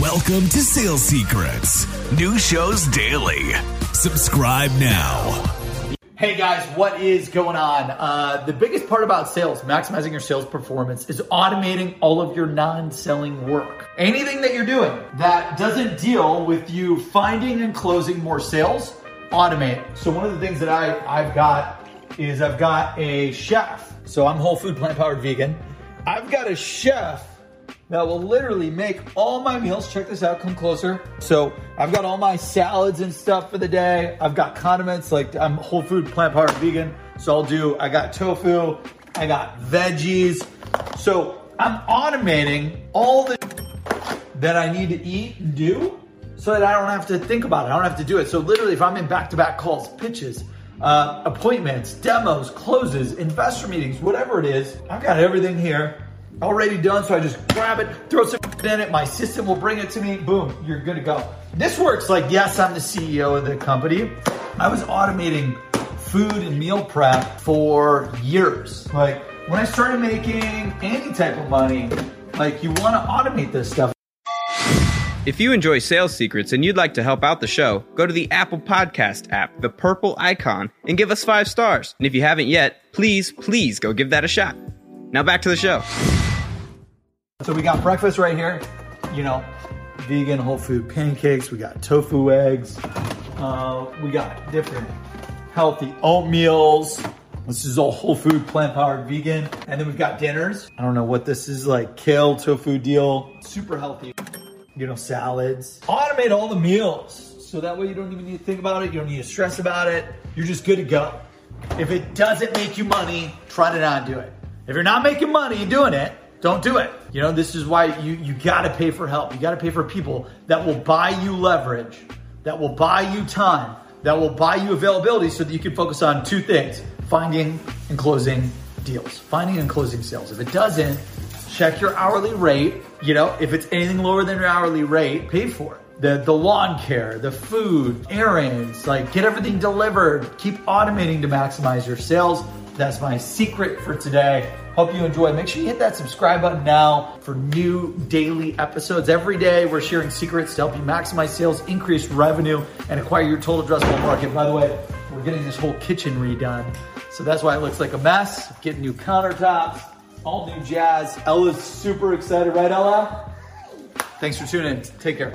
Welcome to Sales Secrets. New shows daily. Subscribe now. Hey guys, what is going on? Uh, the biggest part about sales, maximizing your sales performance, is automating all of your non selling work. Anything that you're doing that doesn't deal with you finding and closing more sales, automate. So, one of the things that I, I've got is I've got a chef. So, I'm whole food, plant powered vegan. I've got a chef that will literally make all my meals. Check this out, come closer. So I've got all my salads and stuff for the day. I've got condiments, like I'm whole food, plant powered vegan. So I'll do, I got tofu, I got veggies. So I'm automating all the that I need to eat and do so that I don't have to think about it. I don't have to do it. So literally, if I'm in back to back calls, pitches, uh, appointments, demos, closes, investor meetings, whatever it is, I've got everything here already done. So I just grab it, throw some in it. My system will bring it to me. Boom, you're good to go. This works like, yes, I'm the CEO of the company. I was automating food and meal prep for years. Like when I started making any type of money, like you want to automate this stuff. If you enjoy sales secrets and you'd like to help out the show, go to the Apple Podcast app, the purple icon, and give us five stars. And if you haven't yet, please, please go give that a shot. Now back to the show. So we got breakfast right here, you know, vegan whole food pancakes. We got tofu eggs. Uh, we got different healthy oatmeals. This is all whole food, plant powered vegan. And then we've got dinners. I don't know what this is like kale tofu deal. Super healthy, you know, salads. Automate all the meals. So that way you don't even need to think about it. You don't need to stress about it. You're just good to go. If it doesn't make you money, try to not do it. If you're not making money doing it, don't do it. You know, this is why you, you gotta pay for help. You gotta pay for people that will buy you leverage, that will buy you time, that will buy you availability so that you can focus on two things finding and closing deals, finding and closing sales. If it doesn't, check your hourly rate. You know, if it's anything lower than your hourly rate, pay for it. The, the lawn care, the food, errands, like get everything delivered. Keep automating to maximize your sales. That's my secret for today. Hope you enjoy. Make sure you hit that subscribe button now for new daily episodes. Every day, we're sharing secrets to help you maximize sales, increase revenue, and acquire your total addressable market. By the way, we're getting this whole kitchen redone. So that's why it looks like a mess. Getting new countertops, all new jazz. Ella's super excited, right, Ella? Thanks for tuning in. Take care.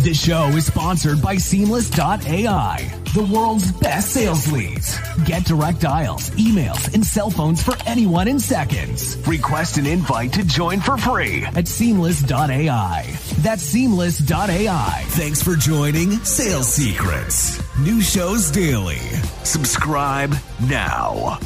This show is sponsored by Seamless.ai, the world's best sales leads. Get direct dials, emails, and cell phones for anyone in seconds. Request an invite to join for free at Seamless.ai. That's Seamless.ai. Thanks for joining Sales Secrets. New shows daily. Subscribe now.